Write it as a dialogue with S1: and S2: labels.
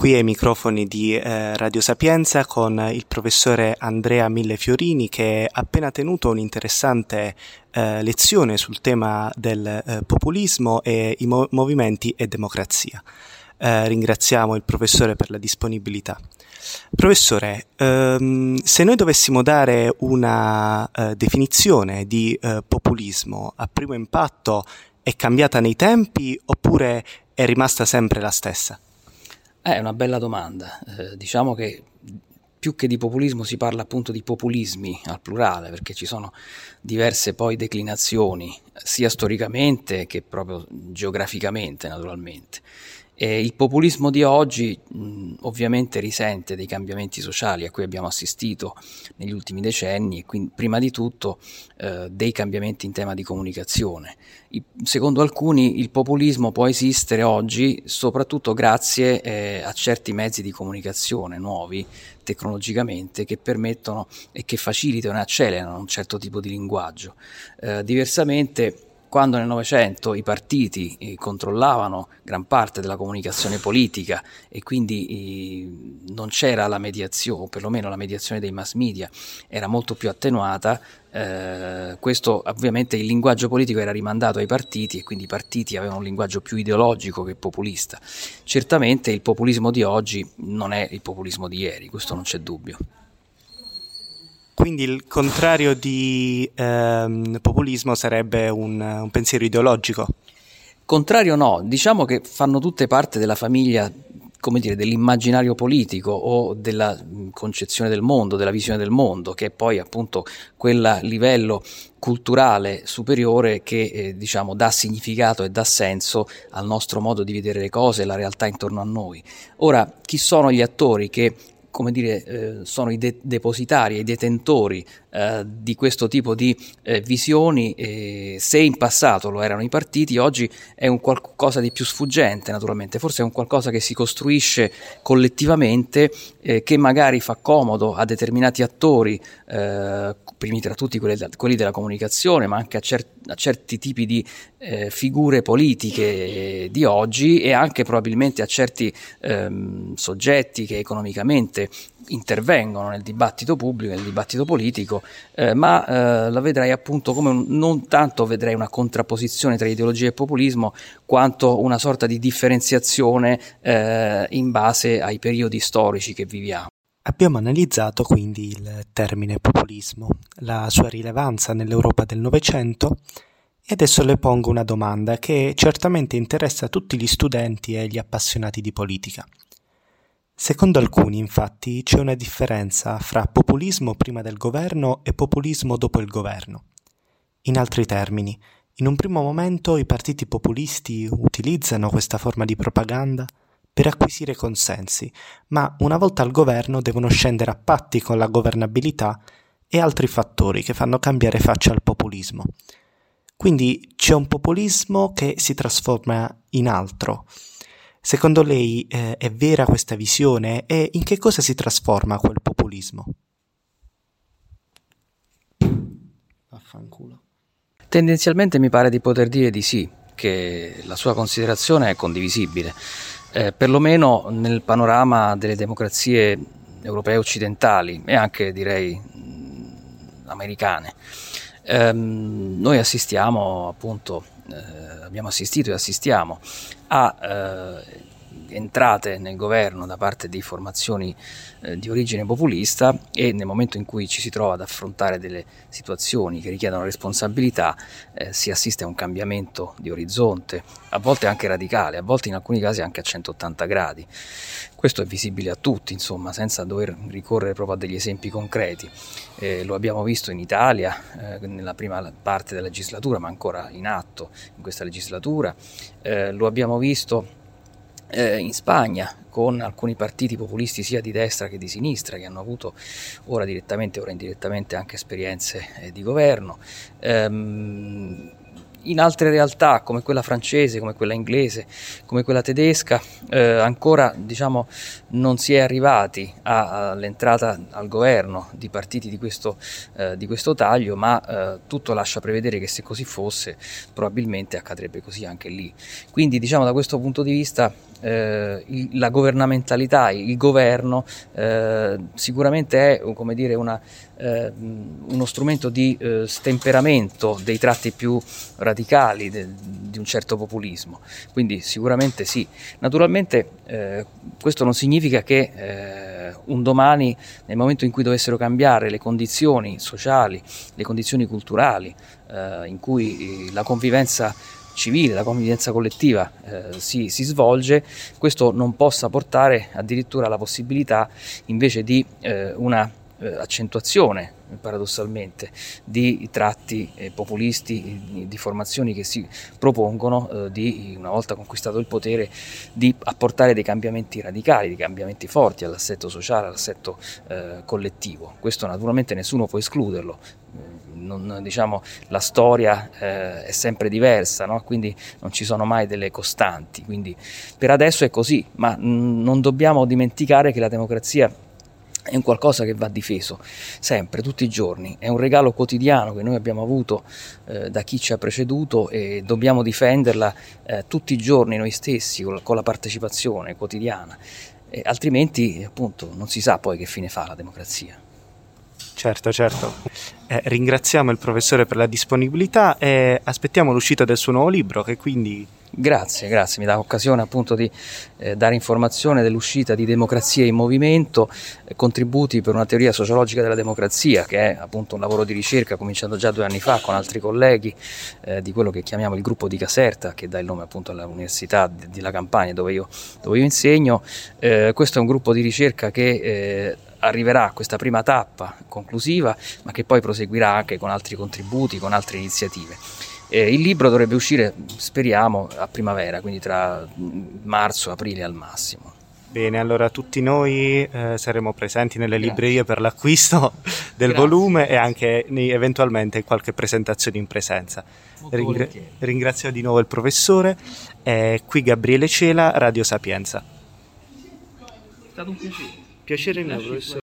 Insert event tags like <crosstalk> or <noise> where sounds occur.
S1: qui ai microfoni di eh, Radio Sapienza con il professore Andrea Millefiorini che ha appena tenuto un'interessante eh, lezione sul tema del eh, populismo e i mo- movimenti e democrazia. Eh, ringraziamo il professore per la disponibilità. Professore, ehm, se noi dovessimo dare una eh, definizione di eh, populismo a primo impatto, è cambiata nei tempi oppure è rimasta sempre la stessa?
S2: È una bella domanda. Eh, diciamo che più che di populismo si parla appunto di populismi al plurale, perché ci sono diverse poi declinazioni, sia storicamente che proprio geograficamente naturalmente. E il populismo di oggi mh, ovviamente risente dei cambiamenti sociali a cui abbiamo assistito negli ultimi decenni e quindi prima di tutto eh, dei cambiamenti in tema di comunicazione. I, secondo alcuni il populismo può esistere oggi soprattutto grazie eh, a certi mezzi di comunicazione nuovi tecnologicamente che permettono e che facilitano e accelerano un certo tipo di linguaggio. Eh, diversamente quando nel Novecento i partiti eh, controllavano gran parte della comunicazione politica e quindi eh, non c'era la mediazione, o perlomeno la mediazione dei mass media era molto più attenuata, eh, questo ovviamente il linguaggio politico era rimandato ai partiti e quindi i partiti avevano un linguaggio più ideologico che populista. Certamente il populismo di oggi non è il populismo di ieri, questo non c'è dubbio.
S1: Quindi il contrario di ehm, populismo sarebbe un, un pensiero ideologico?
S2: Contrario no, diciamo che fanno tutte parte della famiglia come dire, dell'immaginario politico o della concezione del mondo, della visione del mondo, che è poi appunto quel livello culturale superiore che eh, diciamo dà significato e dà senso al nostro modo di vedere le cose e la realtà intorno a noi. Ora, chi sono gli attori che come dire, eh, sono i de- depositari i detentori eh, di questo tipo di eh, visioni, se in passato lo erano i partiti, oggi è un qualcosa di più sfuggente naturalmente, forse è un qualcosa che si costruisce collettivamente, eh, che magari fa comodo a determinati attori, eh, primi tra tutti quelli, quelli, della comunicazione, ma anche a, cer- a certi tipi di eh, figure politiche di oggi e anche probabilmente a certi ehm, soggetti che economicamente intervengono nel dibattito pubblico, nel dibattito politico, eh, ma eh, la vedrei appunto come un, non tanto vedrei una contrapposizione tra ideologia e populismo, quanto una sorta di differenziazione eh, in base ai periodi storici che viviamo.
S1: Abbiamo analizzato quindi il termine populismo, la sua rilevanza nell'Europa del Novecento e adesso le pongo una domanda che certamente interessa tutti gli studenti e gli appassionati di politica. Secondo alcuni, infatti, c'è una differenza fra populismo prima del governo e populismo dopo il governo. In altri termini, in un primo momento i partiti populisti utilizzano questa forma di propaganda per acquisire consensi, ma una volta al governo devono scendere a patti con la governabilità e altri fattori che fanno cambiare faccia al populismo. Quindi c'è un populismo che si trasforma in altro, Secondo lei eh, è vera questa visione e in che cosa si trasforma quel populismo?
S2: Vaffanculo. Tendenzialmente mi pare di poter dire di sì, che la sua considerazione è condivisibile, eh, perlomeno nel panorama delle democrazie europee occidentali e anche direi mh, americane. Ehm, noi assistiamo appunto, abbiamo assistito e assistiamo a eh, entrate nel governo da parte di formazioni eh, di origine populista e nel momento in cui ci si trova ad affrontare delle situazioni che richiedono responsabilità eh, si assiste a un cambiamento di orizzonte, a volte anche radicale, a volte in alcuni casi anche a 180 gradi. Questo è visibile a tutti, insomma, senza dover ricorrere proprio a degli esempi concreti. Eh, lo abbiamo visto in Italia eh, nella prima parte della legislatura, ma ancora in atto in questa legislatura. Eh, lo abbiamo visto eh, in Spagna con alcuni partiti populisti sia di destra che di sinistra che hanno avuto ora direttamente ora indirettamente anche esperienze eh, di governo. Ehm, in altre realtà come quella francese, come quella inglese, come quella tedesca, eh, ancora diciamo, non si è arrivati a, all'entrata al governo di partiti di questo, eh, di questo taglio, ma eh, tutto lascia prevedere che se così fosse probabilmente accadrebbe così anche lì. Quindi diciamo da questo punto di vista eh, il, la governamentalità, il governo eh, sicuramente è come dire, una, eh, uno strumento di eh, stemperamento dei tratti più radicali de, di un certo populismo, quindi sicuramente sì. Naturalmente eh, questo non significa che eh, un domani, nel momento in cui dovessero cambiare le condizioni sociali, le condizioni culturali, in cui la convivenza civile, la convivenza collettiva eh, si, si, svolge, questo non possa portare addirittura alla possibilità invece di eh, una eh, accentuazione paradossalmente di tratti eh, populisti, di formazioni che si propongono eh, di, una volta conquistato il potere, di apportare dei cambiamenti radicali, dei cambiamenti forti all'assetto sociale, all'assetto eh, collettivo. Questo naturalmente nessuno può escluderlo, non, diciamo, la storia eh, è sempre diversa, no? quindi non ci sono mai delle costanti. Quindi per adesso è così, ma mh, non dobbiamo dimenticare che la democrazia è un qualcosa che va difeso sempre, tutti i giorni, è un regalo quotidiano che noi abbiamo avuto eh, da chi ci ha preceduto e dobbiamo difenderla eh, tutti i giorni noi stessi con, la partecipazione quotidiana, e altrimenti appunto non si sa poi che fine fa la democrazia.
S1: Certo, certo. Eh, ringraziamo il professore per la disponibilità e aspettiamo l'uscita del suo nuovo libro che quindi...
S2: Grazie, grazie, mi dà occasione appunto di eh, dare informazione dell'uscita di Democrazia in Movimento, eh, contributi per una teoria sociologica della democrazia, che è appunto un lavoro di ricerca cominciato già due anni fa con altri colleghi eh, di quello che chiamiamo il gruppo di Caserta, che dà il nome appunto all'Università di, di La Campania dove io, dove io insegno. Eh, questo è un gruppo di ricerca che eh, arriverà a questa prima tappa conclusiva, ma che poi proseguirà anche con altri contributi, con altre iniziative. Eh, il libro dovrebbe uscire, speriamo, a primavera, quindi tra marzo e aprile al massimo.
S1: Bene, allora tutti noi eh, saremo presenti nelle Grazie. librerie per l'acquisto <laughs> del Grazie. volume e anche eventualmente qualche presentazione in presenza. Ringra- ringrazio di nuovo il professore. Eh, qui Gabriele Cela, Radio Sapienza.
S2: È stato un piacere.
S1: Piacere mio, professore.